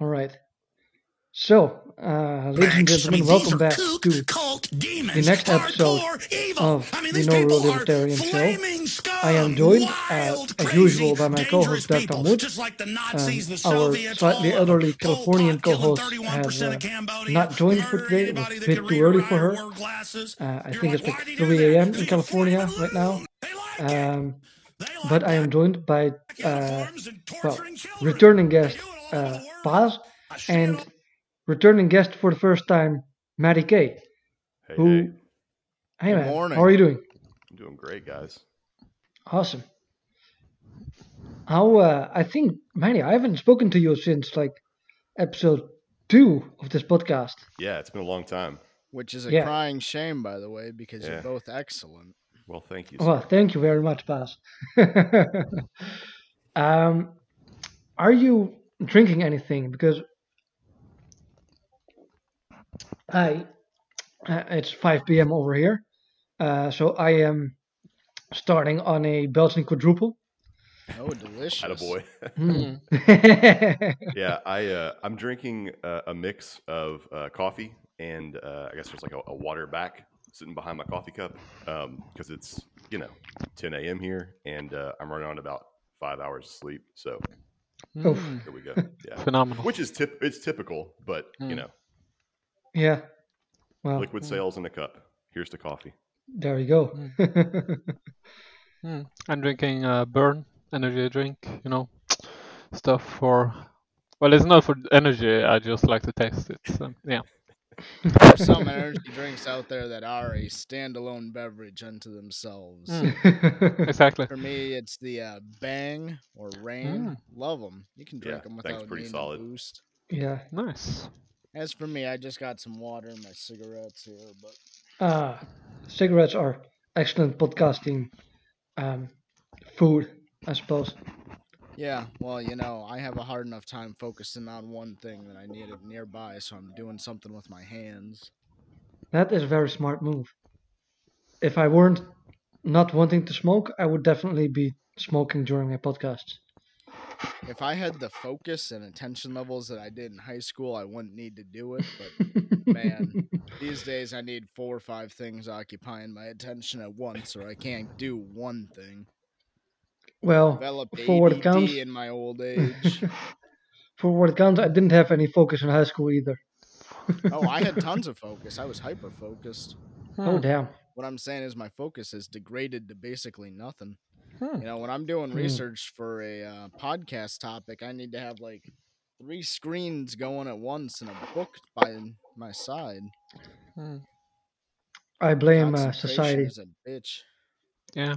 All right. So, uh, ladies and gentlemen, welcome back to cult, demons, the next episode of the No Rule Libertarian Show. I am joined, uh, as usual, by my co-host Dr. Mood. Um, our slightly elderly Californian co-host has uh, not joined for today. It was a bit too early for her. Uh, I think it's like 3 a.m. in California right now. Um, but I am joined by, uh, well, returning guest uh, Paz and returning guest for the first time, Matty K. Hey, Who? hey, Hey Good man, morning. how are you doing? I'm doing great, guys. Awesome. How? Uh, I think, Matty, I haven't spoken to you since like episode two of this podcast. Yeah, it's been a long time. Which is a Yeah. crying shame, by the way, because Yeah. you're both excellent. Well, thank you. sir. Well, thank you very much, Paz. um, are you drinking anything? Because I, uh, it's 5 p.m. over here, uh, so I am starting on a Belgian quadruple. Oh, delicious. Attaboy. Mm. yeah, I uh, I'm drinking uh, a mix of uh, coffee and uh, I guess there's like a, a water back sitting behind my coffee cup because it's you know 10 a.m. here and uh, I'm running on about five hours of sleep. So Oof. Mm, here we go. Yeah, phenomenal. which is tip it's typical, but you Mm. know, yeah. Well, liquid sales in a cup. Here's the coffee. there we go. Mm. I'm drinking uh, Burn energy drink. You know, stuff for. Well, it's not for energy. I just like to taste it. So, yeah. There's some energy drinks out there that are a standalone beverage unto themselves. Mm. Exactly. For me, it's the uh, Bang or Reign. Mm. Love them. You can Yeah, drink them Bang's without pretty solid. a boost. yeah. Nice. As for me, I just got some water and my cigarettes here, but Ah, cigarettes are excellent podcasting um, food, I suppose. Yeah, well, you know, I have a hard enough time focusing on one thing that I need it nearby, so I'm doing something with my hands. That is a very smart move. If I weren't not wanting to smoke, I would definitely be smoking during my podcasts. If I had the focus and attention levels that I did in high school, I wouldn't need to do it. But man, these days I need four or five things occupying my attention at once, or I can't do one thing. Well, Developed for what it ADD counts, in my old age. for what it counts, I didn't have any focus in high school either. oh, I had tons of focus. I was hyper focused. Oh Hmm. damn! What I'm saying is my focus is degraded to basically nothing. Hmm. You know, when I'm doing Hmm. research for a uh, podcast topic, I need to have like three screens going at once and a book by my side. Hmm. I blame uh, society. is a bitch. Yeah.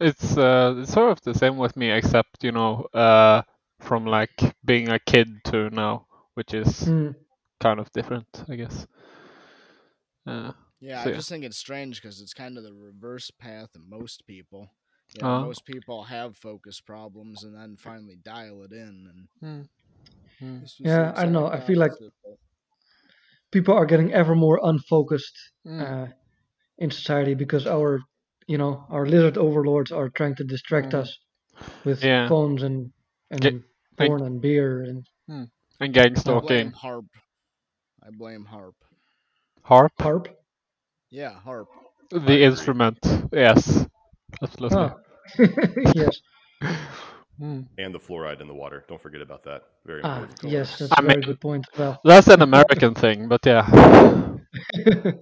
It's uh, sort of the same with me, except you know, uh, from like being a kid to now, which is Hmm. kind of different, I guess. Uh, Yeah, So, I yeah. just think it's strange because it's kind of the reverse path of most people. You know, Oh. most people have focus problems and then finally dial it in. And this was the Yeah, I know. I feel like opposite, people are getting ever more unfocused Hmm. uh, in society because our, you know, our lizard overlords are trying to distract Mm. us with Yeah. phones and and Ge- I- porn and beer and And gang I blame stalking. HAARP. I blame HAARP. HAARP, harp. Yeah, harp. the agree. instrument. Yes, absolutely. Oh. yes. Hmm. And the fluoride in the water. Don't forget about that. Very Ah, yes, that's I a very mean- good point. Well, That's an American thing, but yeah.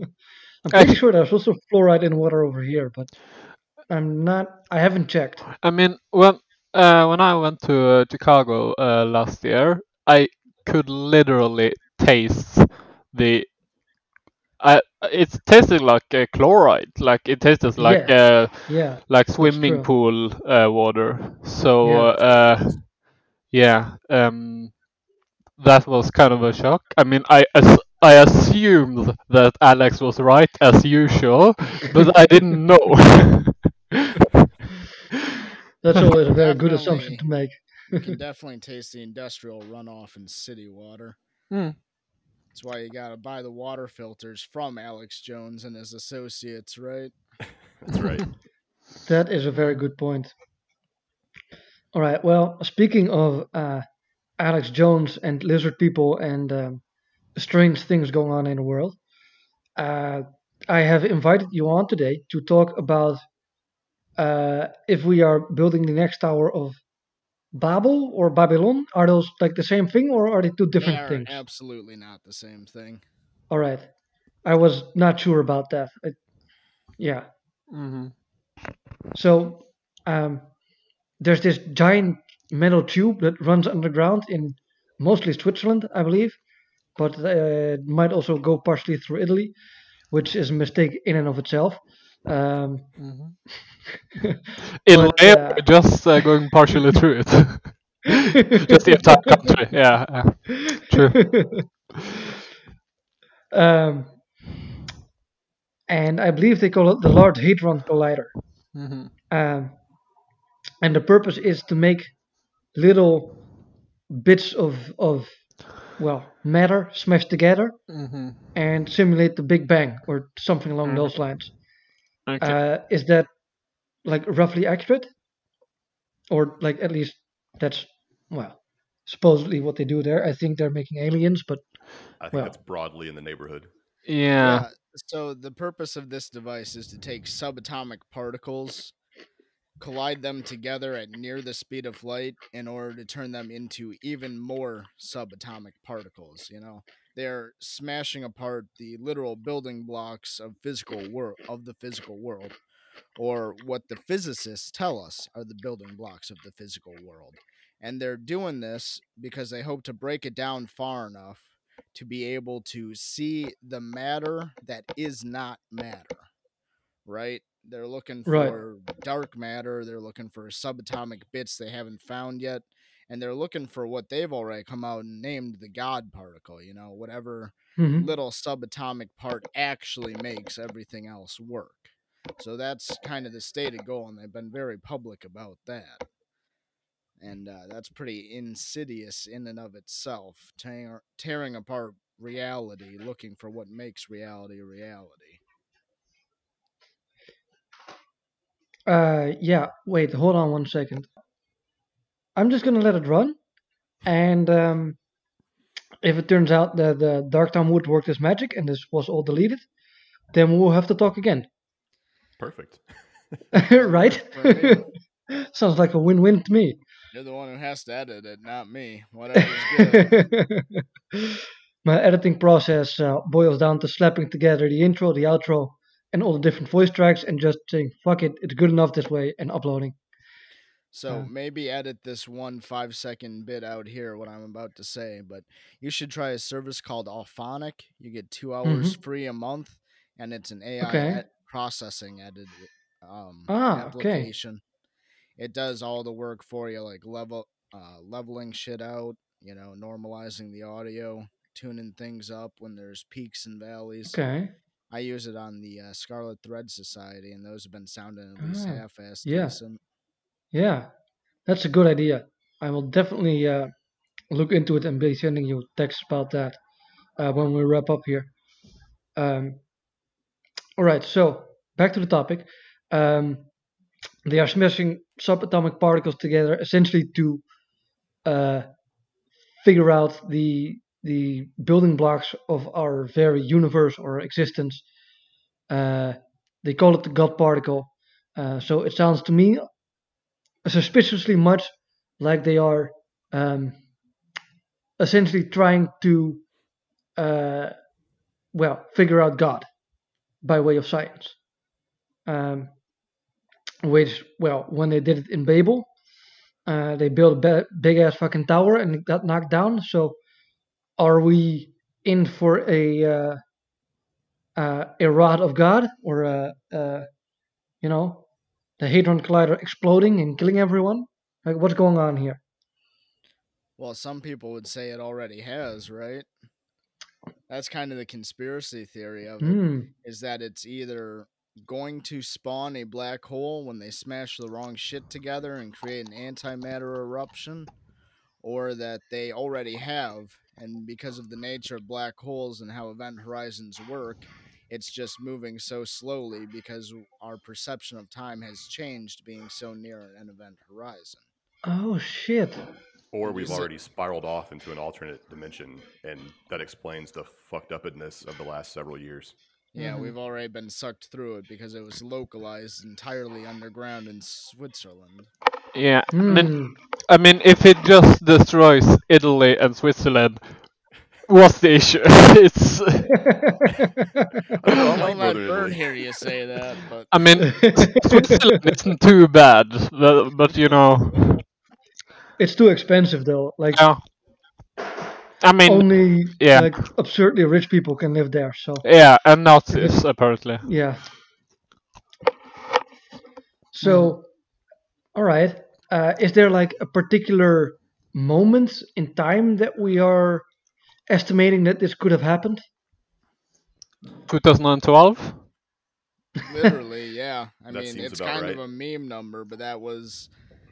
I'm pretty sure there's also fluoride in water over here, but I'm not. I haven't checked. I mean, when uh, when I went to uh, Chicago uh, last year, I could literally taste the. I it tasted like uh, chloride, like it tasted like uh, Yeah, like swimming pool uh, water. So Yeah. uh, yeah, um, that was kind of a shock. I mean, I as- I assumed that Alex was right as usual, but I didn't know. that's always a very good assumption to make. You can definitely taste the industrial runoff in city water. Hmm. That's why you gotta buy the water filters from Alex Jones and his associates, right? That's right. That is a very good point. All right. Well, speaking of uh, Alex Jones and lizard people and um, strange things going on in the world. Uh, I have invited you on today to talk about uh, if we are building the next tower of Babel or Babylon. Are those like the same thing or are they two different they are things? absolutely not the same thing. All right. I was not sure about that. I, yeah. hmm So um, there's this giant metal tube that runs underground in mostly Switzerland, I believe, but uh, it might also go partially through Italy, which is a mistake in and of itself. Um, hmm In But, uh, just uh, going partially through it. just the entire country. Yeah. yeah. True. um, and I believe they call it the Large Hadron Collider. hmm Um, and the purpose is to make little bits of of well matter smashed together hmm and simulate the Big Bang or something along Mhm. those lines. Okay. Uh, is that like roughly accurate, or like at least that's well supposedly what they do there? I think they're making aliens, but I think Well. that's broadly in the neighborhood. yeah. So the purpose of this device is to take subatomic particles, collide them together at near the speed of light in order to turn them into even more subatomic particles, you know. They're smashing apart the literal building blocks of physical world of the physical world or what the physicists tell us are the building blocks of the physical world. And they're doing this because they hope to break it down far enough to be able to see the matter that is not matter. Right? They're looking Right. for dark matter, they're looking for subatomic bits they haven't found yet, and they're looking for what they've already come out and named the God particle, you know, whatever Mhm. little subatomic part actually makes everything else work. So that's kind of the stated goal, and they've been very public about that. And uh, that's pretty insidious in and of itself, tear, tearing apart reality, looking for what makes reality reality. Uh, yeah. Wait, hold on one second. I'm just gonna let it run, and um, if it turns out that the Dark Town would work as magic and this was all deleted, then we'll have to talk again. Perfect. right? Sounds like a win-win to me. You're the one who has to edit it, not me. Whatever's good. My editing process uh, boils down to slapping together the intro, the outro, and all the different voice tracks, and just saying "fuck it, it's good enough this way," and uploading. So Uh. maybe edit this one five second bit out here, what I'm about to say, but you should try a service called Auphonic. You get two hours free a month, and it's an AI Mm-hmm. Okay. ed- processing edit um, Ah, okay. application. It does all the work for you, like level uh, leveling shit out, you know, normalizing the audio, tuning things up when there's peaks and valleys. Okay. I use it on the uh, Scarlet Thread Society, and those have been sounding at least Ah, half-assed yeah. decent. Yeah, that's a good idea. I will definitely uh, look into it and be sending you texts about that uh, when we wrap up here. Um, all right, so back to the topic. Um, they are smashing subatomic particles together essentially to uh, figure out the the building blocks of our very universe or existence. Uh, they call it the God particle. Uh, so it sounds to me suspiciously much like they are um, essentially trying to, uh, well, figure out God by way of science. Um, which, well, when they did it in Babel, uh, they built a big ass fucking tower and it got knocked down. So, are we in for a uh, uh, a rod of God or a, uh, you know, the Hadron Collider exploding and killing everyone? Like, what's going on here? Well, some people would say it already has, right? That's kind of the conspiracy theory of it, is that it's either going to spawn a black hole when they smash the wrong shit together and create an antimatter eruption, or that they already have, and because of the nature of black holes and how event horizons work, it's just moving so slowly because our perception of time has changed being so near an event horizon. Oh shit. Or we've already spiraled off into an alternate dimension, and that explains the fucked upness of the last several years. Yeah, Mhm. we've already been sucked through it because it was localized entirely underground in Switzerland. Yeah. I mean, Hmm. I mean, if it just destroys Italy and Switzerland, what's the issue? it's. I don't know, I Don't like Burn hear you say that, but I mean, Switzerland isn't too bad, but, but you know, it's too expensive though. Like yeah. I mean, only yeah. like absurdly rich people can live there. So yeah, and Nazis apparently. yeah. So, all right. Uh, is there like a particular moment in time that we are estimating that this could have happened? 2012. literally, yeah. I That mean, it's about kind of a meme number, but that was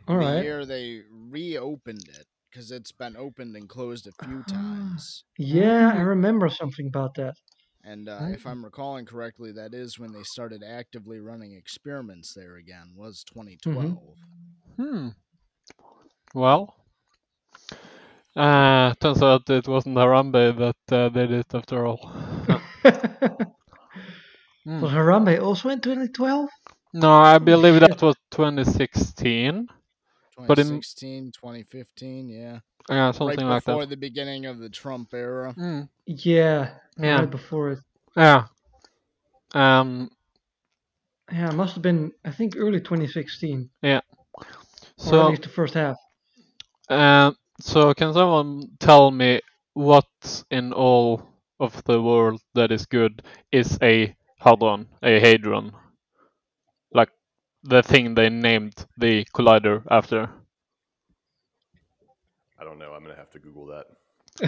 All the right. year they reopened it because it's been opened and closed a few Ah. times. Yeah, I remember something about that. And uh, Right. if I'm recalling correctly, that is when they started actively running experiments there again. Was 2012. Hmm. Well. Uh, turns out it wasn't Harambe that uh, did it after all. Hmm. Was Harambe also in 2012? No, I believe shit. that was 2016. But in- 2015, yeah. Yeah, Right something like before the beginning of the Trump era. Hmm. Yeah, Yeah. right before it. Yeah. Um. Yeah, it must have been, I think, early 2016, or at So, least the first half. uh, so can someone tell me what in all of the world that is good is a hadron, a hadron, like the thing they named the collider after? I don't know. I'm gonna have to Google that.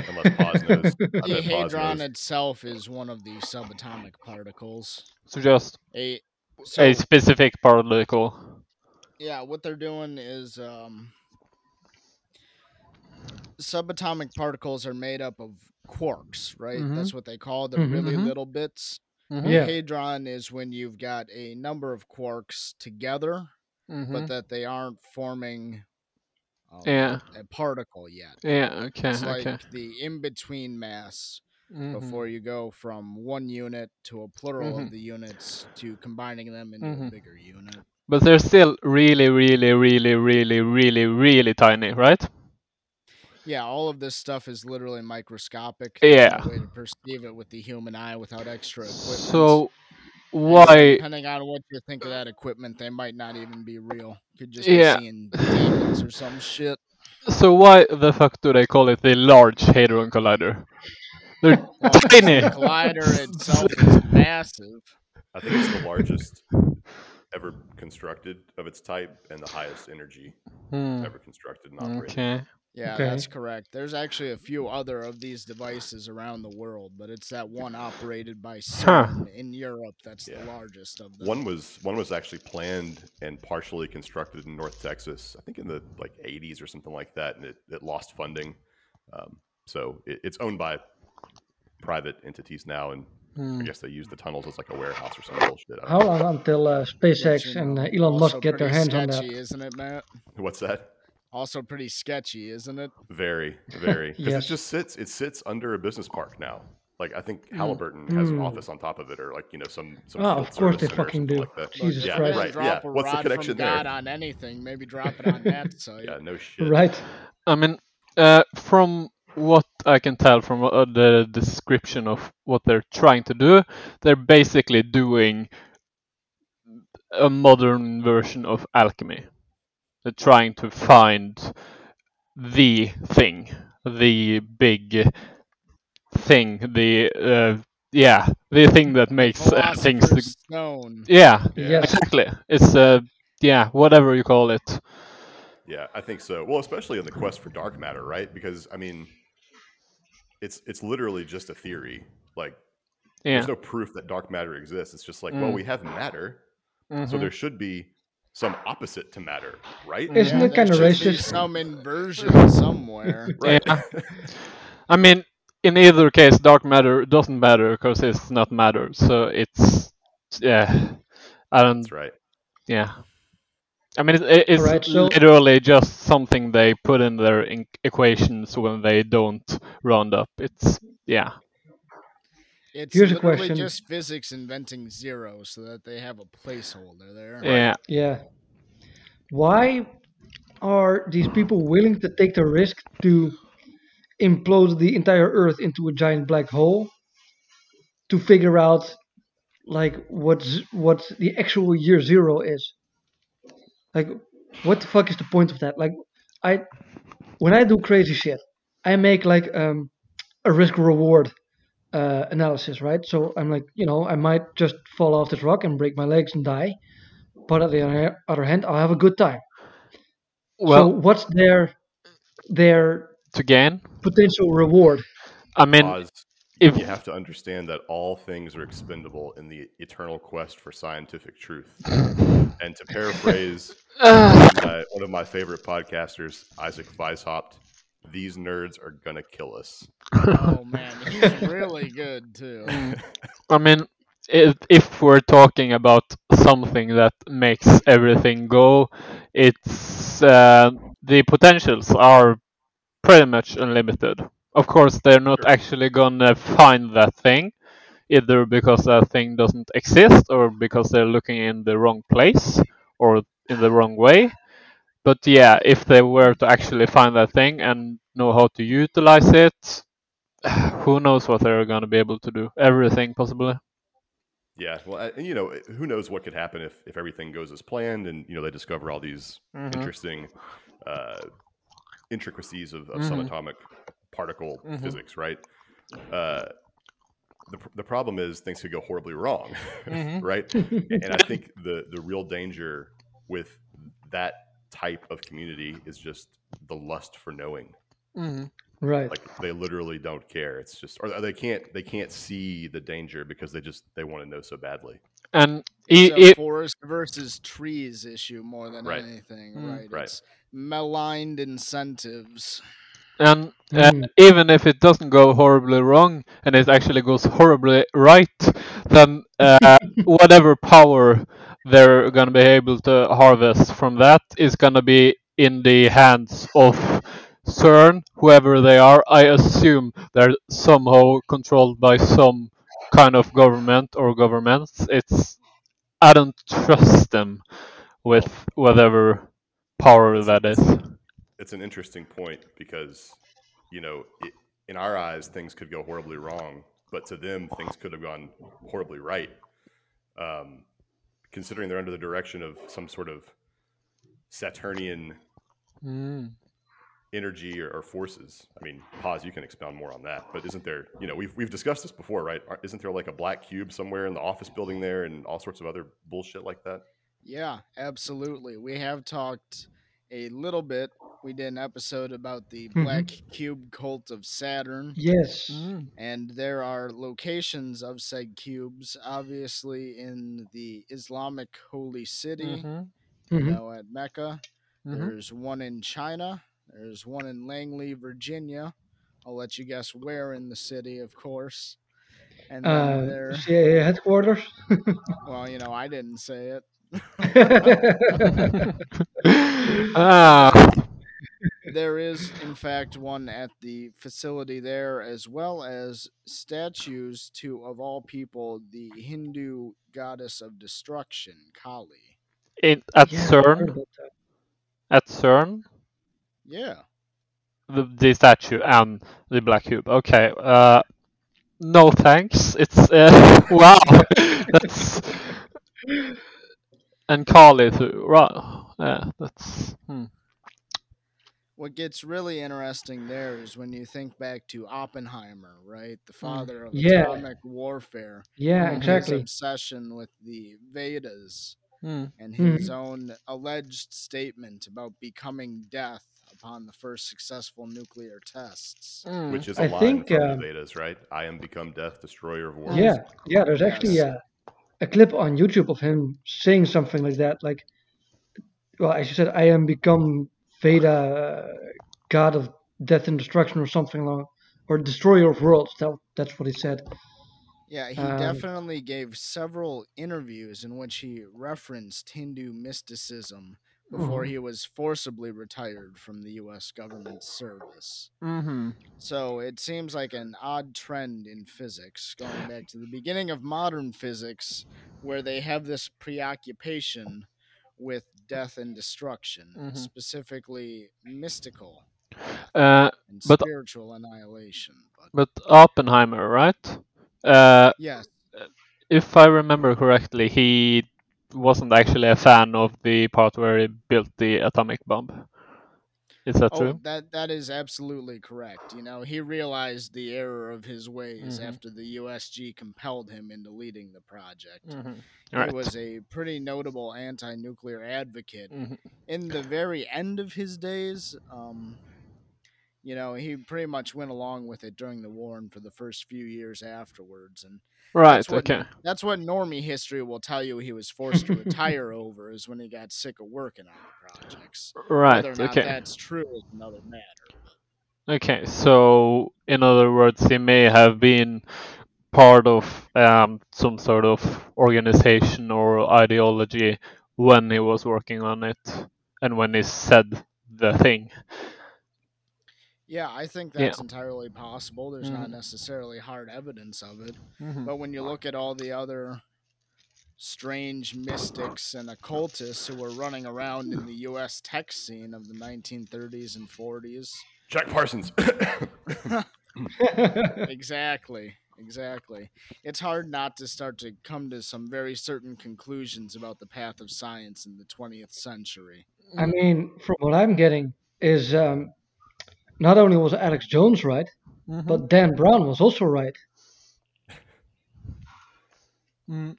Unless Paz knows. I The hadron knows. itself is one of the subatomic particles. So just A so a specific particle. Yeah, what they're doing is um, subatomic particles are made up of quarks, right? Mhm. That's what they call the Mhm, really mhm. little bits. Mhm. Yeah. Hadron is when you've got a number of quarks together, but that they aren't forming um, Yeah. a particle yet. Yeah. Okay. It's like okay. the in between mass before you go from one unit to a plural of the units to combining them into a bigger unit. But they're still really, really, really, really, really, really tiny, right? Yeah, all of this stuff is literally microscopic. Yeah. There's no way to perceive it with the human eye without extra equipment. So And why? Depending on what you think of that equipment, they might not even be real. Could just Yeah. be seeing demons or some shit. So why the fuck do they call it the Large Hadron Collider? They're Well, 'cause tiny. The collider itself is massive. I think it's the largest ever constructed of its type and the highest energy Hmm. ever constructed and operated. Okay. Yeah, Okay. that's correct. There's actually a few other of these devices around the world, but it's that one operated by Huh. In Europe that's Yeah. the largest of them. One was one was actually planned and partially constructed in North Texas. I think in the like 80s or something like that, and it, it lost funding. Um, so it, it's owned by private entities now, and Hmm. I guess they use the tunnels as like a warehouse or some bullshit. I How don't know. long until uh, SpaceX you and uh, Elon also Musk get their pretty hands on that? sketchy, isn't it, Matt? What's that? Also pretty sketchy, isn't it? Very, very. Because Yes. it just sits. It sits under a business park now. Like I think Mm. Halliburton has an Mm. office on top of it, or like you know some. some Oh, of course they center fucking something do. Like that. Jesus Yeah, Christ. gonna right, drop yeah. a What's the connection from God there? on anything, maybe drop it on that site. Yeah, no shit. Right. I mean, uh, from what I can tell from uh, the description of what they're trying to do, they're basically doing a modern version of alchemy. They're trying to find the thing, the big thing, the uh, yeah, the thing that makes uh, things. Philosopher's Stone. Yeah, Yeah. Yes. exactly. It's uh, yeah, whatever you call it. Yeah, I think so. Well, especially in the quest for dark matter, right? Because I mean, it's it's literally just a theory. Like, Yeah. there's no proof that dark matter exists. It's just like, well, Mm. we have matter, so Mhm. there should be some opposite to matter, right? Isn't Yeah, it kinda there should be racist? Some inversion somewhere. Right. Yeah. I mean, in either case, dark matter doesn't matter because it's not matter. So it's yeah, I don't. That's right. Yeah, I mean, it, it's Alright, so- literally just something they put in their in- equations when they don't round up. It's yeah. It's Here's a literally question. just physics inventing zero so that they have a placeholder there. Yeah. Yeah. Why are these people willing to take the risk to implode the entire Earth into a giant black hole to figure out like what's what the actual year zero is? Like, what the fuck is the point of that? Like, I when I do crazy shit, I make like um, a risk reward uh, analysis, right? So I'm like, you know, I might just fall off this rock and break my legs and die, but on the other- other hand, I'll have a good time. so Well, what's their their to gain, potential reward? I mean, Pause. if you have to understand that all things are expendable in the eternal quest for scientific truth. and to paraphrase uh, my, one of my favorite podcasters, Isaac Weishaupt, these nerds are gonna kill us. Oh man, he's really good too. I mean, if, if we're talking about something that makes everything go, it's uh, the potentials are pretty much unlimited. Of course, they're not Sure. actually gonna find that thing, either because that thing doesn't exist or because they're looking in the wrong place or in the wrong way. But yeah, if they were to actually find that thing and know how to utilize it, who knows what they're gonna be able to do? Everything possibly. Yeah, well, and you know, who knows what could happen if if everything goes as planned, and you know they discover all these Mhm. interesting uh, intricacies of, of Mhm. subatomic particle Mhm. physics, right? Uh, the the problem is things could go horribly wrong, Mhm. right? and I think the the real danger with that type of community is just the lust for knowing. Mhm. right. Like they literally don't care. It's just, or they can't they can't see the danger because they just they want to know so badly. And It's i a i forest versus trees issue more than Right. anything, Mm. right? Right. It's maligned incentives. And uh, Mm. even if it doesn't go horribly wrong and it actually goes horribly right, then uh, whatever power they're gonna be able to harvest from that is gonna be in the hands of CERN, whoever they are. I assume they're somehow controlled by some kind of government or governments. It's I don't trust them with whatever power that is. It's an interesting point because, you know, it, in our eyes things could go horribly wrong, but to them things could have gone horribly right. Um, considering they're under the direction of some sort of Saturnian Mm. energy or, or forces. I mean, pause. You can expound more on that. But isn't there? You know, we've we've discussed this before, right? Isn't there like a black cube somewhere in the office building there, and all sorts of other bullshit like that? Yeah, absolutely. We have talked a little bit. We did an episode about the Mhm. Black Cube cult of Saturn. Yes. Mm. And there are locations of said cubes, obviously in the Islamic holy city, Mhm. you Mhm. know, at Mecca. Mhm. There's one in China. There's one in Langley, Virginia. I'll let you guess where in the city, of course. And then Uh, there, CIA headquarters. well, you know, I didn't say it. ah, There is, in fact, one at the facility there, as well as statues to, of all people, the Hindu goddess of destruction, Kali. in, at Yeah, CERN, at CERN, Yeah. the, the statue and the black cube. Okay. Uh, no thanks. It's uh, wow. That's and Kali too. Right. Yeah. That's. Hmm. What gets really interesting there is when you think back to Oppenheimer, right? The father of Yeah. atomic warfare. Yeah, and exactly. His obsession with the Vedas Hmm. and Mhm. his own alleged statement about becoming death upon the first successful nuclear tests. Hmm. Which is I a line think, from um, the Vedas, right? I am become death, destroyer of worlds. Yeah, yeah. There's actually Yes. uh, a clip on YouTube of him saying something like that. Like, well, as you said, I am become Veda, uh, god of death and destruction, or something along, or destroyer of worlds. That, that's what he said. Yeah, he Um, definitely gave several interviews in which he referenced Hindu mysticism before Mhm. he was forcibly retired from the U.S. government service. Mm-hmm. So it seems like an odd trend in physics, going back to the beginning of modern physics, where they have this preoccupation with death and destruction, Mhm. specifically mystical Uh, and But- spiritual annihilation. But but Oppenheimer, right? Uh, yes, if I remember correctly, he wasn't actually a fan of the part where he built the atomic bomb. Is that oh, true? that that is absolutely correct. You know, he realized the error of his ways Mhm. after the USG compelled him into leading the project. Mm-hmm. He was a pretty notable anti-nuclear advocate. Mhm. In the very end of his days, um, you know, he pretty much went along with it during the war and for the first few years afterwards. And Right. that's what Okay. that's what normie history will tell you. He was forced to retire over is when he got sick of working on the projects. Right. Whether or not Okay. that's true is another matter. Okay. So, in other words, he may have been part of um, some sort of organization or ideology when he was working on it, and when he said the thing. Yeah, I think Yeah. that's entirely possible. There's not Mhm. necessarily hard evidence of it. Mm-hmm. But when you look at all the other strange mystics and occultists who were running around in the US tech scene of the 1930s and 40s, Jack Parsons. exactly, exactly. It's hard not to start to come to some very certain conclusions about the path of science in the 20th century. I mean, from what I'm getting is um, not only was Alex Jones right, Mm-hmm. but Dan Brown was also right. Mm,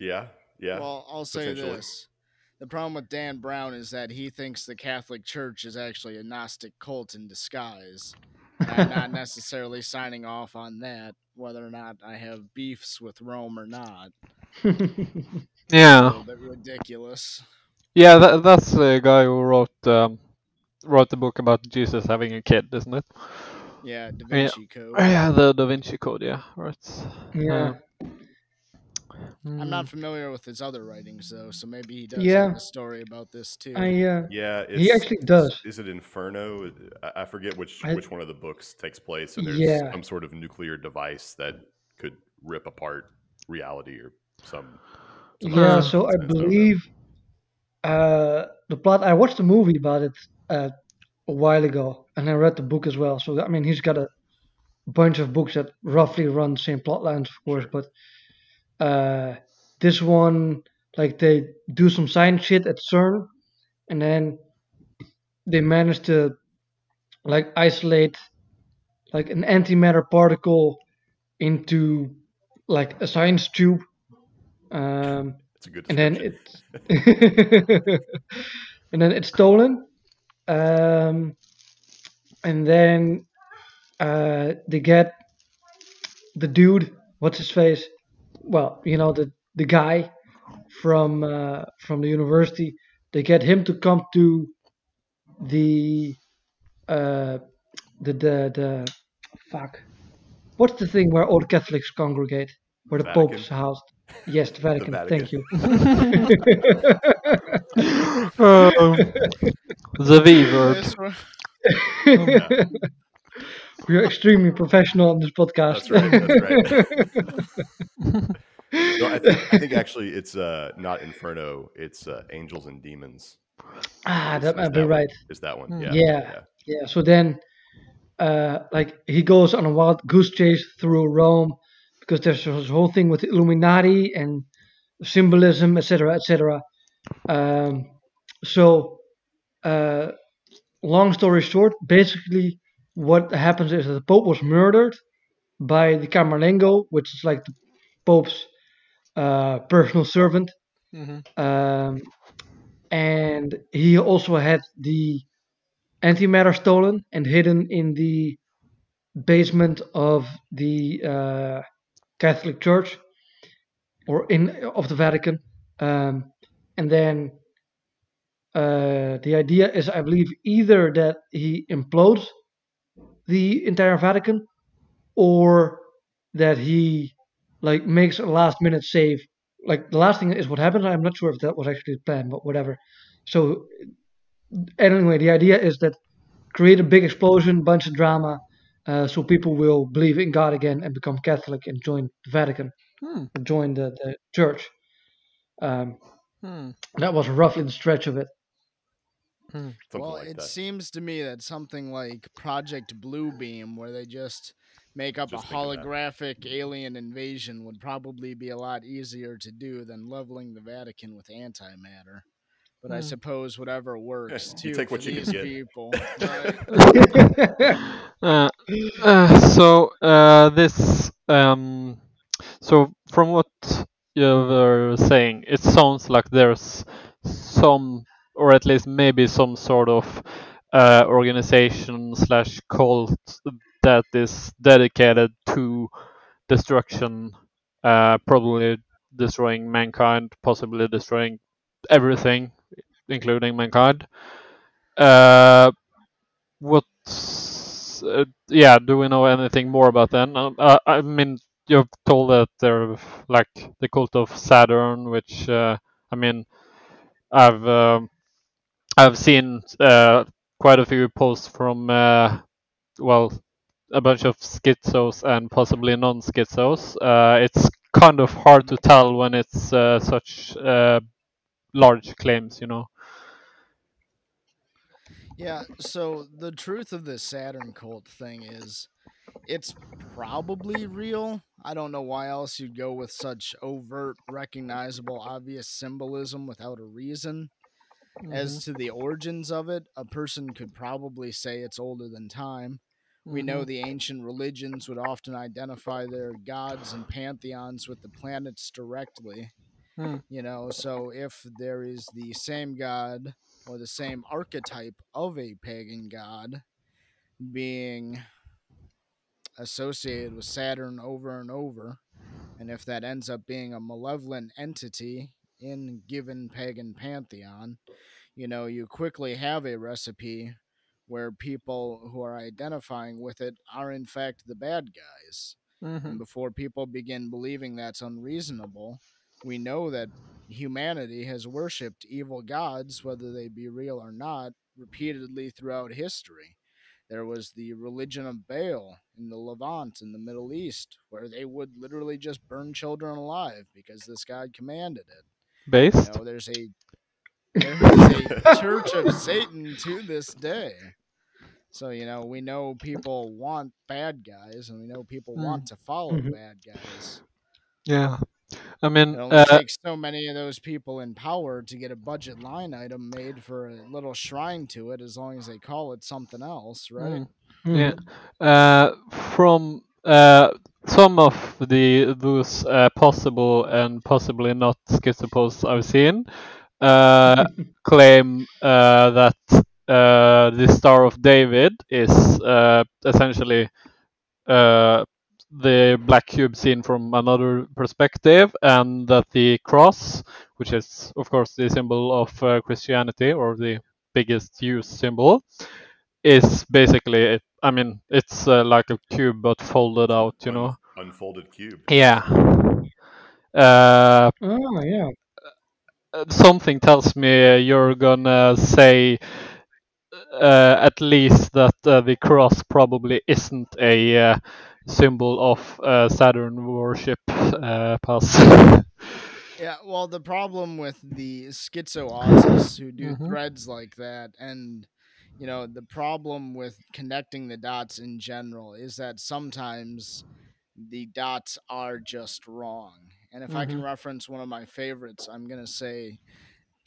yeah, yeah. Well, I'll say this. The problem with Dan Brown is that he thinks the Catholic Church is actually a Gnostic cult in disguise. I'm not necessarily signing off on that, whether or not I have beefs with Rome or not. A yeah. little bit ridiculous. Yeah. That, that's the guy who wrote um, wrote the book about Jesus having a kid, isn't it? Yeah, Da Yeah. Vinci Code. Oh, yeah, the Da Vinci Code. Yeah. Right. yeah. I'm Mm. not familiar with his other writings though, so maybe he does Yeah. have a story about this too. I uh, Yeah, it's, He actually does. Is it Inferno? I, I forget which I- which one of the books takes place, and there's Yeah. some sort of nuclear device that could rip apart reality or some. some yeah. So I nonsense, don't know. believe uh, the plot. I watched a movie about it uh, a while ago, and I read the book as well. So I mean, he's got a bunch of books that roughly run the same plot lines, of course. But uh, this one, like they do some science shit at CERN, and then they manage to like isolate like an antimatter particle into like a science tube. Um, It's a good. and then it's and then it's stolen um, and then uh, they get the dude what's his face? Well you know the the guy from uh, from the university. They get him to come to the uh, the the the fuck. What's the thing where all catholics congregate? Where the Vatican? pope's housed yes the vatican, thank Vatican. you um, the V word. This one- we are extremely professional on this podcast. That's right. That's right. no, I think, I think actually it's uh, not Inferno. It's uh, Angels and Demons. ah, Is- that is might be one. right. Is that one? Hmm. Yeah. Yeah. Yeah. So then, uh, like he goes on a wild goose chase through Rome because there's this whole thing with Illuminati and symbolism, etc., etc. Um, so, uh, long story short, basically what happens is that the Pope was murdered by the Camerlengo, which is like the Pope's uh, personal servant. Mhm. Um, and he also had the antimatter stolen and hidden in the basement of the uh, Catholic Church or in of the Vatican. Um, and then uh, the idea is, I believe, either that he implodes the entire Vatican or that he like makes a last minute save. Like the last thing is what happened. I'm not sure if that was actually the plan, but whatever. so anyway, the idea is that create a big explosion, bunch of drama, uh, so people will believe in God again and become Catholic and join the Vatican, Hmm. join the, the church. Um, Hmm. that was roughly the stretch of it. Something well, like it that. seems to me that something like Project Bluebeam, where they just make up Just a holographic alien invasion, would probably be a lot easier to do than leveling the Vatican with antimatter. But I Hmm. suppose whatever works you too take for what you can these get. people. right? Uh, uh, so uh, this um, so from what you were saying, it sounds like there's some, or at least maybe some sort of uh, organization slash cult that is dedicated to destruction, uh, probably destroying mankind, possibly destroying everything, including mankind. Uh, what's uh, yeah? Do we know anything more about them? Um, uh, I mean, you've told that they're like the cult of Saturn, which uh, I mean, I've um, I've seen uh, quite a few posts from uh, well, a bunch of schizos and possibly non-schizos. Uh, it's kind of hard to tell when it's uh, such uh, large claims, you know. Yeah, so the truth of this Saturn cult thing is it's probably real. I don't know why else you'd go with such overt, recognizable, obvious symbolism without a reason. As to the origins of it, a person could probably say it's older than time. We know the ancient religions would often identify their gods and pantheons with the planets directly. Hmm. You know, so if there is the same god or the same archetype of a pagan god being associated with Saturn over and over, and if that ends up being a malevolent entity in given pagan pantheon, you know, you quickly have a recipe where people who are identifying with it are in fact the bad guys. Mhm. And before people begin believing that's unreasonable, we know that humanity has worshipped evil gods, whether they be real or not, repeatedly throughout history. There was the religion of Baal in the Levant in the Middle East, where they would literally just burn children alive because this god commanded it. You Based? know, there's a there is a church of Satan to this day. So, you know, we know people want bad guys and we know people Mm. want to follow Mhm. bad guys. Yeah. I mean, It only uh, takes so many of those people in power to get a budget line item made for a little shrine to it, as long as they call it something else, right? mm. Yeah. Uh, from uh, some of the those uh, possible and possibly not schizopos I've seen uh, claim uh, that uh, the Star of David is uh, essentially uh, the black cube seen from another perspective, and that the cross, which is of course the symbol of uh, Christianity or the biggest used symbol, is basically I mean it's uh, like a cube but folded out, you Un- know. unfolded cube. Yeah. Uh, Oh yeah. uh, something tells me you're gonna say uh, at least that uh, the cross probably isn't a uh, symbol of uh, Saturn worship. Uh, Paz. Yeah, well, the problem with the schizo autists who do Mhm. threads like that, and you know, the problem with connecting the dots in general is that sometimes the dots are just wrong. And if I can Mhm. reference one of my favorites, I'm gonna say,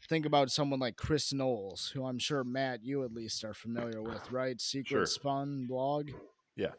think about someone like Chris Knowles, who I'm sure Matt, you at least are familiar with, right? Secret Sure. Spun blog Yeah.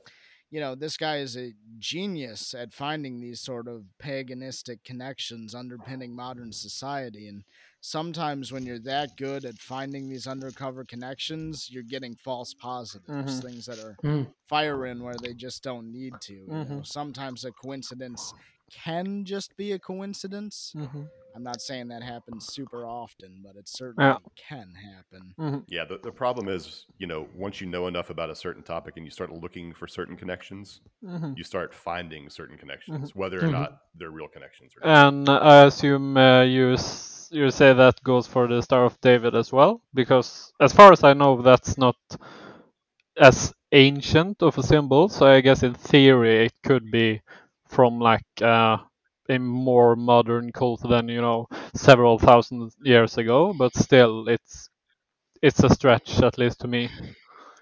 you know, this guy is a genius at finding these sort of paganistic connections underpinning modern society. And sometimes when you're that good at finding these undercover connections, you're getting false positives, Mhm. things that are Hmm. firing where they just don't need to. You know, sometimes a coincidence can just be a coincidence. Mhm. I'm not saying that happens super often, but it certainly can happen. Mhm. Yeah, the, the problem is, you know, once you know enough about a certain topic and you start looking for certain connections, Mhm. you start finding certain connections, Mm-hmm. whether or not they're real connections or not. And I assume uh, you s- you say that goes for the Star of David as well? Because as far as I know, that's not as ancient of a symbol. So I guess in theory it could be from like uh, a more modern cult than you know several thousand years ago. But still, it's it's a stretch at least to me.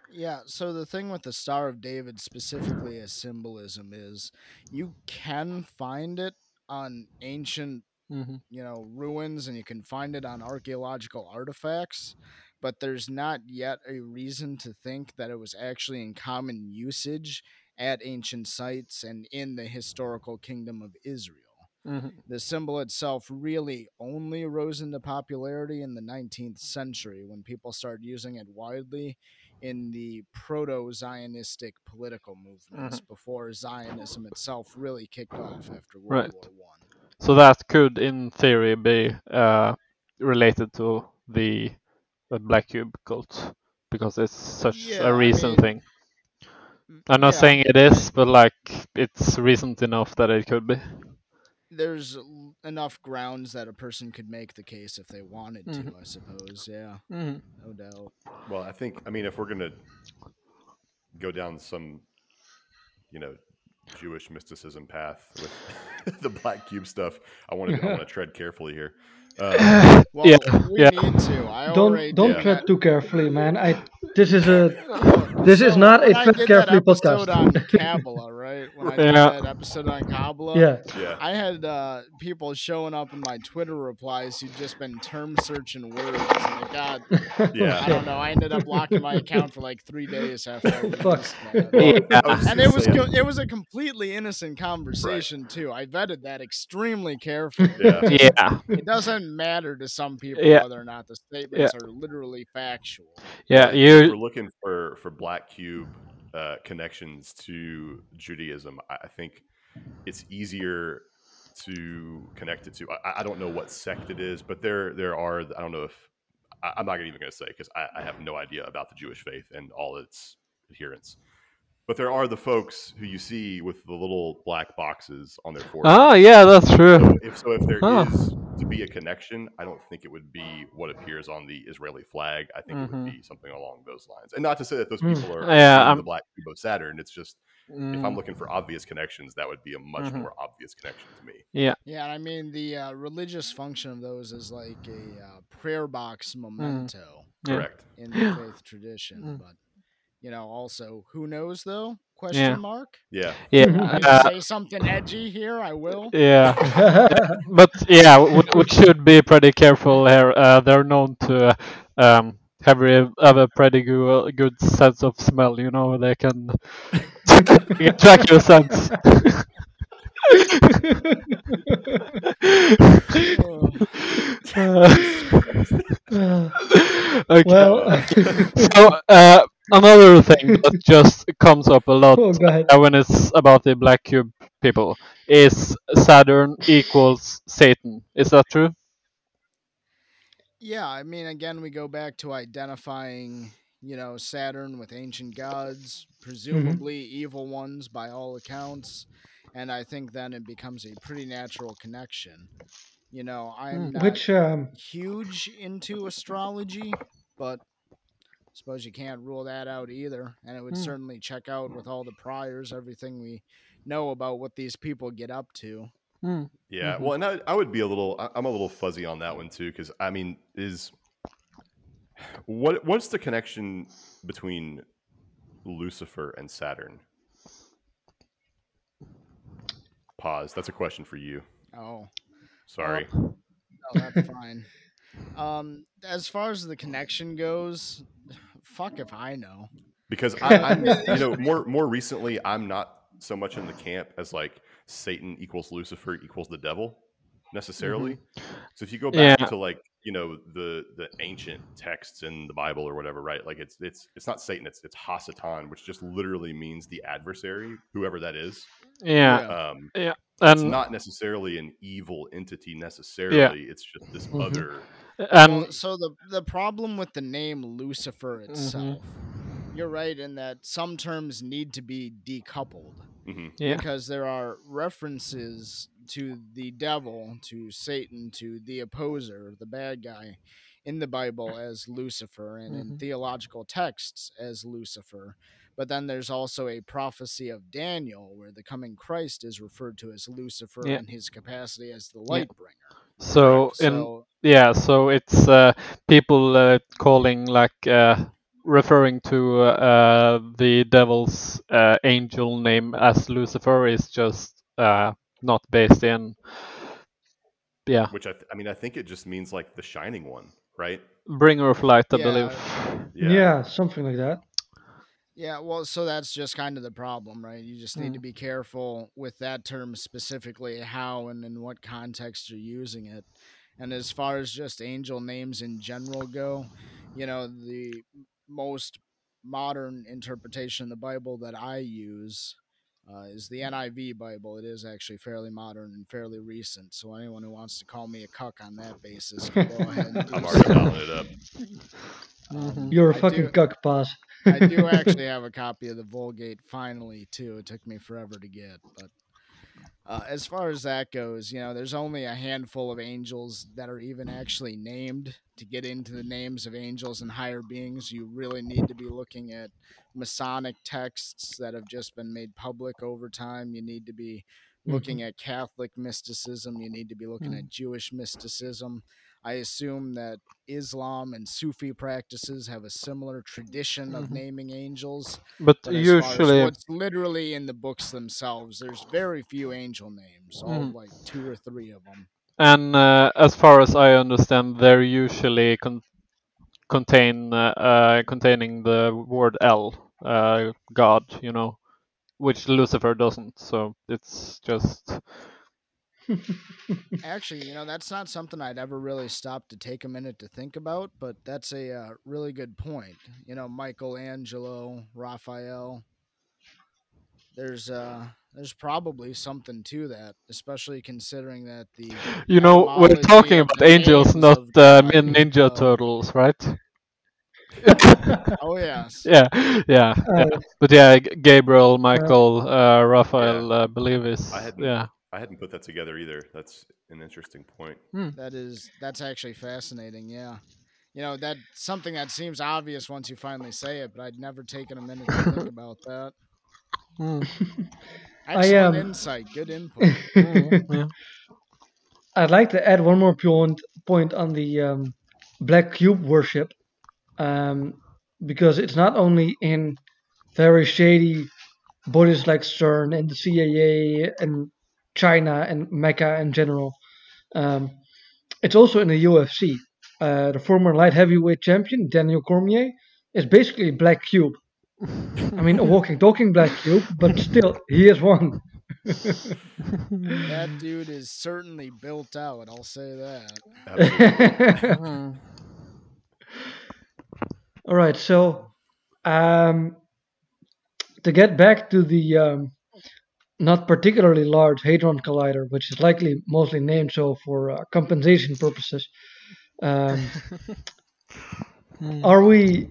Yeah, so the thing with the Star of David specifically as symbolism is you can find it on ancient, hmm you know, ruins and you can find it on archaeological artifacts, but there's not yet a reason to think that it was actually in common usage at ancient sites and in the historical kingdom of Israel. hmm The symbol itself really only rose into popularity in the 19th century when people started using it widely in the proto Zionistic political movements before Zionism itself really kicked off after World Right. War One. So that could, in theory, be uh, related to the, the Black Cube cult because it's such Yeah, a I recent mean, thing. I'm not yeah, saying it is, but like it's recent enough that it could be. There's enough grounds that a person could make the case if they wanted to, Mhm. I suppose. Yeah, hmm no doubt. Well, I think I mean if we're gonna go down some, you know, Jewish mysticism path with the black cube stuff, I want to I want to tread carefully here. Um, Well, yeah, we yeah. need to. I Don't don't did tread too carefully, man. I this is a Look, This is not a when I tread did carefully podcast. on Kabbalah, right? When I did Yeah. that episode on Kabbalah, yeah. yeah, I had uh, people showing up in my Twitter replies who'd just been term searching words. And it got, Yeah. I don't know. I ended up locking my account for like three days after I Fuck. released that. Well, Yeah. I was just And it was saying- go- it was a completely innocent conversation too. I vetted that extremely carefully. Yeah. Yeah, It doesn't matter to some people Yeah. whether or not the statements are literally factual. yeah. But if we're looking for for black cube uh, connections to Judaism. I, think it's easier to connect it to. I, I don't know what sect it is, but there there are. I don't know if I, I'm not even going to say because I, I have no idea about the Jewish faith and all its adherents. But there are the folks who you see with the little black boxes on their forehead. oh yeah, that's So true. if so, if there is Huh. to be a connection, I don't think it would be what appears on the Israeli flag. I think it Mhm. would be something along those lines. And not to say that those Mm. people are Yeah, in the black cube of Saturn. It's just if I'm Mm, looking for obvious connections, that would be a much Mhm. more obvious connection to me. yeah, Yeah, I mean the uh, religious function of those is like a uh, prayer box memento Yeah. Correct. in the faith tradition. Mm. But you know, also, who knows though? Question mark. Yeah. yeah, Want uh, say something edgy here? I will. yeah. But yeah, we, we should be pretty careful here. Uh, they're known to um, have, re- have a pretty good, good sense of smell. You know, they can, can track your sense. Uh, okay. well, so uh, another thing that just comes up a lot oh, go ahead. when it's about the black cube people is Saturn equals Satan. Is that true? Yeah, I mean, again, we go back to identifying, you know, Saturn with ancient gods, presumably evil ones by all accounts, and I think then it becomes a pretty natural connection. You know, I'm Hmm. not Which um, huge into astrology, but I suppose you can't rule that out either. And it would Hmm. certainly check out with all the priors, everything we know about what these people get up to. Hmm. Yeah. Mhm. Well, and I, I would be a little. I- I'm a little fuzzy on that one too, because I mean, is what what's the connection between Lucifer and Saturn? Pause. That's a question for you. Oh, Sorry. no, that's fine. Um, as far as the connection goes, fuck if I know. because I, I'm, you know, more more recently, I'm not so much in the camp as like Satan equals Lucifer equals the devil necessarily. So if you go back Yeah. to like you know the the ancient texts in the Bible or whatever, right? Like it's it's it's not Satan, it's it's Hasatan, which just literally means the adversary, whoever that is. Yeah, Um, and it's not necessarily an evil entity necessarily. Yeah. It's just this Mhm. other. And Well, so the the problem with the name Lucifer itself, you're right in that some terms need to be decoupled Mhm. yeah, because there are references to the devil, to Satan, to the opposer, the bad guy in the Bible as Lucifer and in Mhm. theological texts as Lucifer. But then there's also a prophecy of Daniel where the coming Christ is referred to as Lucifer Yeah. in his capacity as the light bringer. So in So yeah, so it's uh, people uh, calling like uh, referring to uh, the devil's uh, angel name as Lucifer is just uh, not based in yeah Which I, th- I mean, I think it just means like the shining one, right? bringer of light, I Yeah. believe. Yeah. something like that. Yeah, well, so that's just kind of the problem, right? You just need to Mm. be careful with that term specifically, how and in what context you're using it. And as far as just angel names in general go, you know, the most modern interpretation of the Bible that I use uh, is the NIV Bible. It is actually fairly modern and fairly recent. So anyone who wants to call me a cuck on that basis can go ahead and I'm already calling it up. Um, You're a I fucking do- cuck, boss. I do actually have a copy of the Vulgate finally too. It took me forever to get, but uh, as far as that goes, you know, there's only a handful of angels that are even actually named. To get into the names of angels and higher beings, you really need to be looking at Masonic texts that have just been made public over time. You need to be looking at Catholic mysticism. You need to be looking Mm. at Jewish mysticism. I assume that Islam and Sufi practices have a similar tradition of Mhm. naming angels. But But as far as usually, what's literally in the books themselves, there's very few angel names, all Mhm. like two or three of them. and uh, as far as I understand, they're usually con- contain uh, uh, containing the word L, uh, God, you know, which Lucifer doesn't. So it's just Actually, you know, that's not something I'd ever really stop to take a minute to think about, but that's a uh, really good point. You know, Michelangelo, Raphael. There's uh there's probably something to that, especially considering that the you know we're talking about angels, not of uh, God Min is, Ninja uh, Turtles, right? Oh yes. yeah, yeah, yeah. Uh, But yeah, Gabriel, Michael, uh, Raphael, I believe is I yeah. I hadn't put that together either. That's an interesting point. That is that's actually fascinating, yeah. You know, that something that seems obvious once you finally say it, but I'd never taken a minute to think about that. Mm, Excellent um, insight, good input. mm, yeah. I'd like to add one more point point on the um, black cube worship, um, because it's not only in very shady bodies like CERN and the CIA and China and Mecca in general. Um, it's also in the UFC. Uh, the former light heavyweight champion Daniel Cormier is basically a black cube. I mean, a walking, talking black cube, but still, he is one. That dude is certainly built out, I'll say that. All right, so um, to get back to the um, not particularly large Hadron Collider, which is likely mostly named so for uh, compensation purposes, um, are we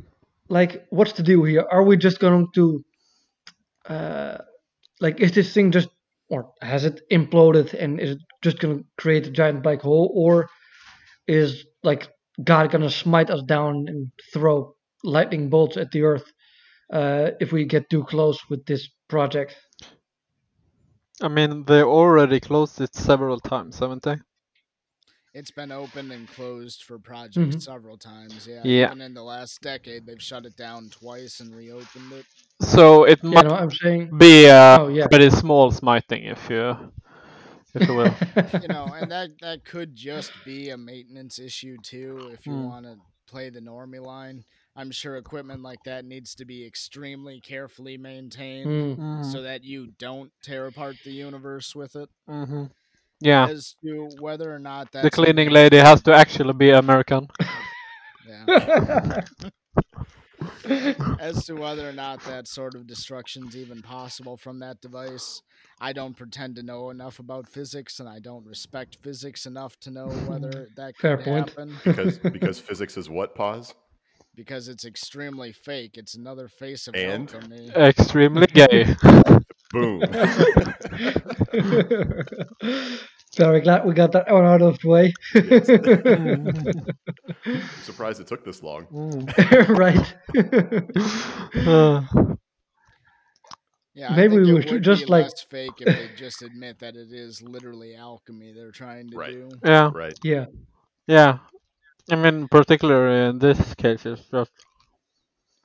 like what's the deal here? Are we just going to uh, like is this thing just or has it imploded and is it just going to create a giant black hole or is like God going to smite us down and throw lightning bolts at the earth uh, if we get too close with this project? I mean, they already closed it several times, haven't they? It's been opened and closed for projects Mhm. several times. Yeah. Yeah. Even in the last decade, they've shut it down twice and reopened it. So it You might know, I'm saying. be uh, Oh yeah. pretty small smiting, if you if you will. You know, and that that could just be a maintenance issue too. If you Hmm. want to play the normie line, I'm sure equipment like that needs to be extremely carefully maintained. Mm. Mm, so that you don't tear apart the universe with it. hmm Yeah, As to whether or not that's the cleaning even- lady has to actually be American. Yeah. As to whether or not that sort of destruction's even possible from that device, I don't pretend to know enough about physics, and I don't respect physics enough to know whether that Fair could point. happen. because because physics is what pause Because it's extremely fake. It's another face of And? alchemy. Extremely gay. Boom. Very glad we got that one out of the way. Surprised it took this long. right. Uh, Yeah, I Maybe think we it should would just, be like- less fake if they just admit that it is literally alchemy they're trying to Right. do. yeah, Right. yeah. yeah. I mean, particularly in this case, it's just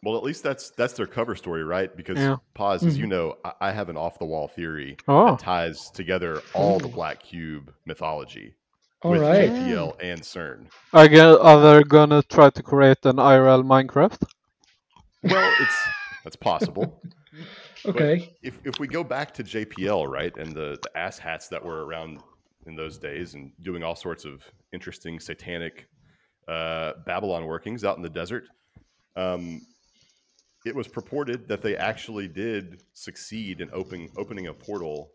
Well, at least that's that's their cover story, right? Because Yeah. pause, as Mhm. you know, I, I have an off the wall theory oh, that ties together all the Black Cube mythology All with right. JPL and CERN. I guess are they gonna try to create an IRL Minecraft? Well, it's that's possible. Okay. if if we go back to JPL, right, and the the ass hats that were around in those days and doing all sorts of interesting satanic uh, Babalon workings out in the desert, um, it was purported that they actually did succeed in opening opening a portal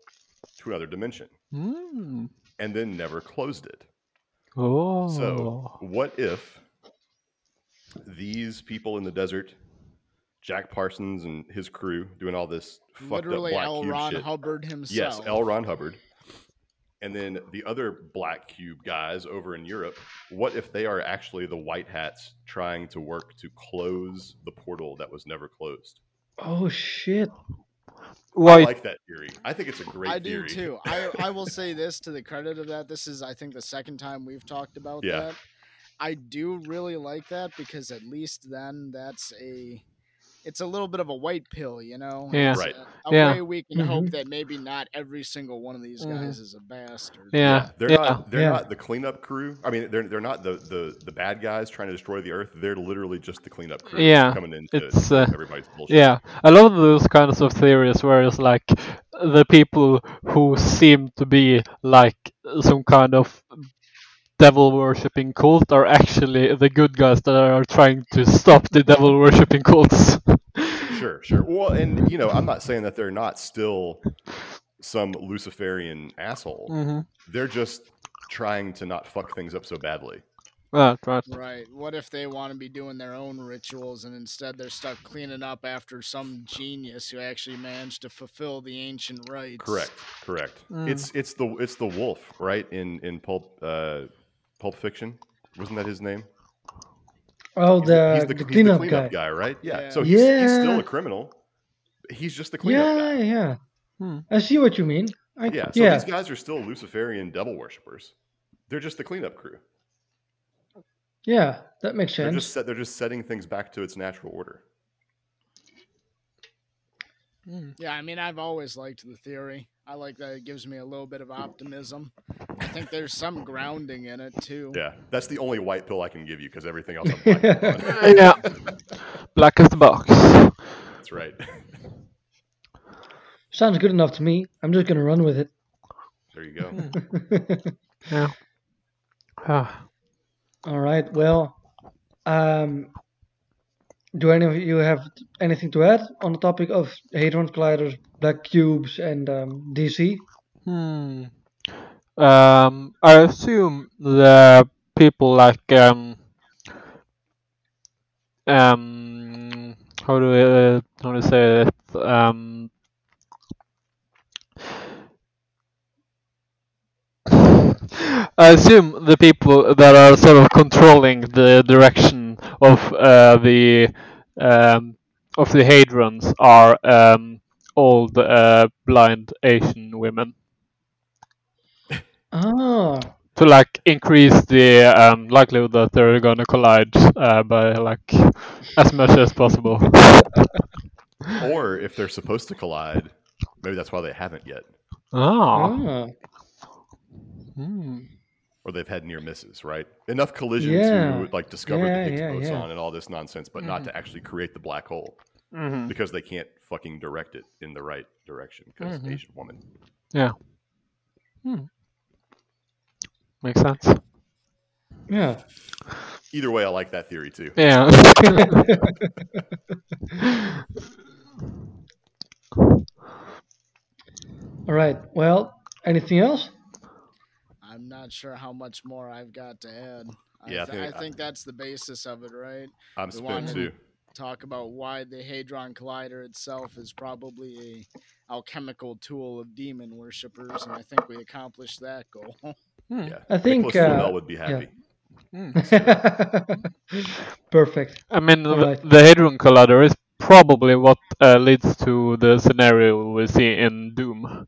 to another dimension Hmm. and then never closed it. Oh. So, what if these people in the desert, Jack Parsons and his crew, doing all this fucked Literally up black L. cube Ron shit? Hubbard himself. Yes, L. Ron Hubbard. And then the other black cube guys over in Europe, what if they are actually the white hats trying to work to close the portal that was never closed? Oh shit. I Why? like that theory. I think it's a great I do too. I, I will say this to the credit of that. This is, I think, the second time we've talked about Yeah. that. I do really like that because at least then that's a, it's a little bit of a white pill, you know. Yeah. It's Right. A, a Yeah. way we can hope Mhm. that maybe not every single one of these Mhm. guys is a bastard. Yeah. They're yeah. not they're Yeah. not the cleanup crew. I mean, they're they're not the, the the bad guys trying to destroy the earth. They're literally just the cleanup crew Yeah, coming in it's, uh, everybody's bullshit. Yeah, I love those kinds of theories where it's like the people who seem to be like some kind of devil worshipping cult are actually the good guys that are trying to stop the devil worshipping cults. Sure, sure. Well, and you know, I'm not saying that they're not still some Luciferian asshole. hmm They're just trying to not fuck things up so badly. Right, right. Right. What if they want to be doing their own rituals and instead they're stuck cleaning up after some genius who actually managed to fulfill the ancient rites? Correct, correct. Mm. It's it's the it's the wolf, right? In in pulp uh, Pulp Fiction, wasn't that his name? Oh, He's the, he's the, cleanup guy. guy, right? Yeah. Yeah. So he's, he's still a criminal. He's just the cleanup guy. Yeah, yeah. Hmm. I see what you mean. I, Yeah. So yeah. these guys are still Luciferian devil worshippers. They're just the cleanup crew. yeah, that makes They're sense. just set, they're just setting things back to its natural order. Mm. Yeah, I mean, I've always liked the theory. I like that it gives me a little bit of optimism. I think there's some grounding in it too. Yeah, that's the only white pill I can give you because everything else I'm black. Yeah. Black as the box. That's right. Sounds good enough to me. I'm just gonna run with it. There you go. Yeah. Ah. All right. Well, um, do any of you have anything to add on the topic of hadron colliders, black cubes, and um, DC? Hmm. Um, I assume the people like um um how do I uh, how I say it um I assume the people that are sort of controlling the direction of uh, the um, of the hadrons are um, old uh, blind Asian women Ah, to like increase the um, likelihood that they're gonna collide uh, by like as much as possible. or if they're supposed to collide, maybe that's why they haven't yet, Ah. ah, Hmm. or they've had near misses. Right? Enough collision Yeah. to like discover Yeah, the Higgs yeah, boson yeah. and all this nonsense, but not to actually create the black hole hmm because they can't fucking direct it in the right direction because Mhm. Asian woman. Yeah. Hmm. Makes sense. yeah. Either way, I like that theory too. Yeah. All right. Well, anything else? I'm not sure how much more I've got to add. I, Yeah, I th- I think- think that's the basis of it, right? I'm We spent too. talk about why the Hadron Collider itself is probably a alchemical tool of demon worshippers, and I think we accomplished that goal. Hmm. Yeah, I think, Nicholas uh, would be yeah. happy. Hmm. Perfect. I mean, the, Alright. the Hadron Collider is probably what uh, leads to the scenario we see in Doom.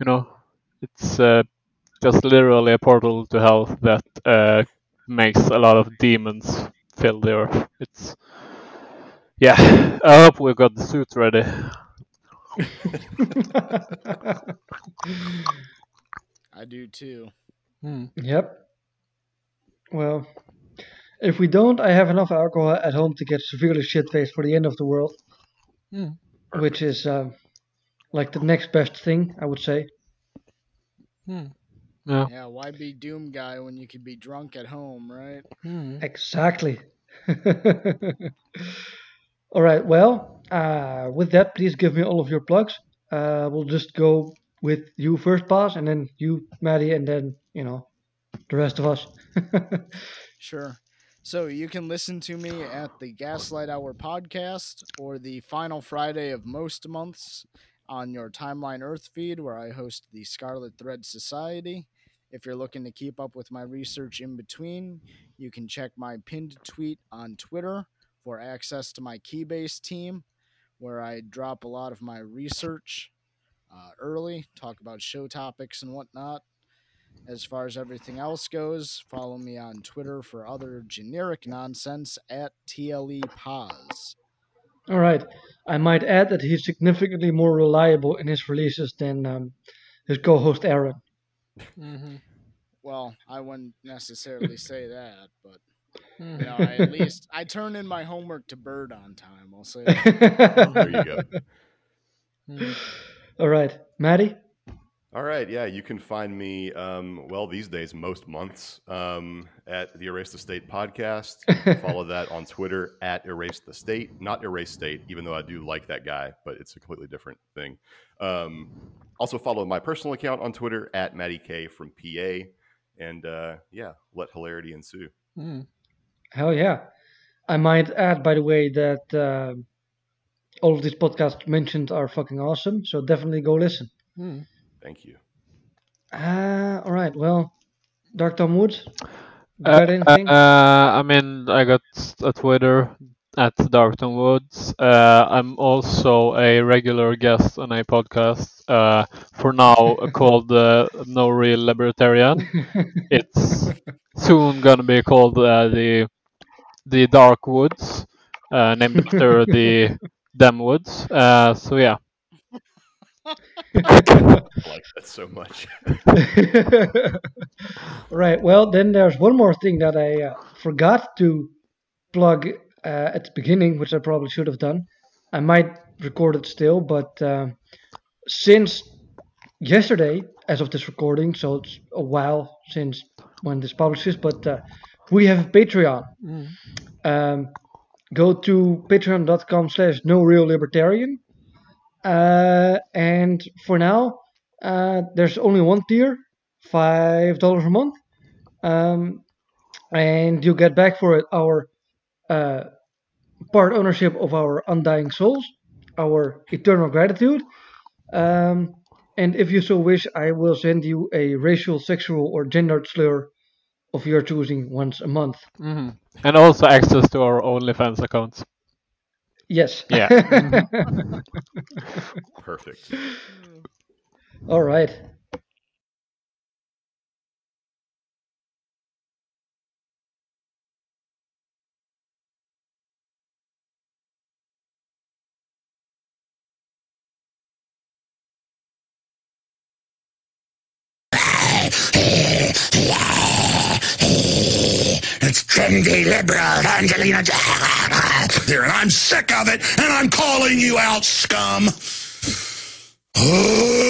You know, it's uh, just literally a portal to hell that uh, makes a lot of demons fill the earth. It's yeah. I hope we've got the suit ready. I do too. Hmm. Yep. Well, if we don't, I have enough alcohol at home to get severely shit faced for the end of the world, Hmm. which is um, like the next best thing, I would say. Hmm. Yeah. Yeah, why be Doom guy when you could be drunk at home, right? Hmm. Exactly. all right. Well, uh, with that, please give me all of your plugs. Uh, we'll just go with you first, boss, and then you, Maddie, and then you know the rest of us. Sure. So you can listen to me at the Gaslight Hour podcast or the final Friday of most months on your Timeline Earth feed, where I host the Scarlet Thread Society. If you're looking to keep up with my research in between, you can check my pinned tweet on Twitter for access to my Keybase team, where I drop a lot of my research uh, early, talk about show topics and whatnot. As far as everything else goes, follow me on Twitter for other generic nonsense at TLE Paz. all right. I might add that he's significantly more reliable in his releases than um, his co-host Aaron. Mhm. Well, I wouldn't necessarily say that, but you know, I at least I turn in my homework to Bird on time. I'll say. that. There you go. Hmm. All right, Maddie. All right, yeah, you can find me, um, well, these days, most months, um, at the Erase the State podcast. Follow that on Twitter at Erase the State, not Erase State, even though I do like that guy, but it's a completely different thing. Um, also, follow my personal account on Twitter at Matty K from PA, and uh, yeah, let hilarity ensue. Hmm. Hell yeah. I might add, by the way, that um all of these podcasts mentioned are fucking awesome. So definitely go listen. Hmm. Thank you. Uh, all right. Well, Dark Tom Woods, Uh, got anything? Uh, I mean, I got a Twitter at Dark Tom Woods. Uh, I'm also a regular guest on a podcast, uh, for now called uh, No Real Libertarian. It's soon gonna be called uh, the the Dark Woods, uh, named after the Dem Woods. Uh, so yeah. I like that so much. right. Well, then there's one more thing that I uh, forgot to plug uh, at the beginning, which I probably should have done. I might record it still, but um since yesterday, as of this recording, so it's a while since when this publishes, but uh, we have a Patreon. Mm. Um, go to patreon.com slash no real libertarian. Uh, and for now, uh, there's only one tier, five dollars a month, um, and you get back for it our uh, part ownership of our undying souls, our eternal gratitude, um, and if you so wish, I will send you a racial, sexual, or gendered slur of your choosing once a month. hmm And also access to our OnlyFans accounts. Yes. Yeah. Perfect. All right. It's trendy liberal Angelina here, and I'm sick of it, and I'm calling you out, scum. Oh.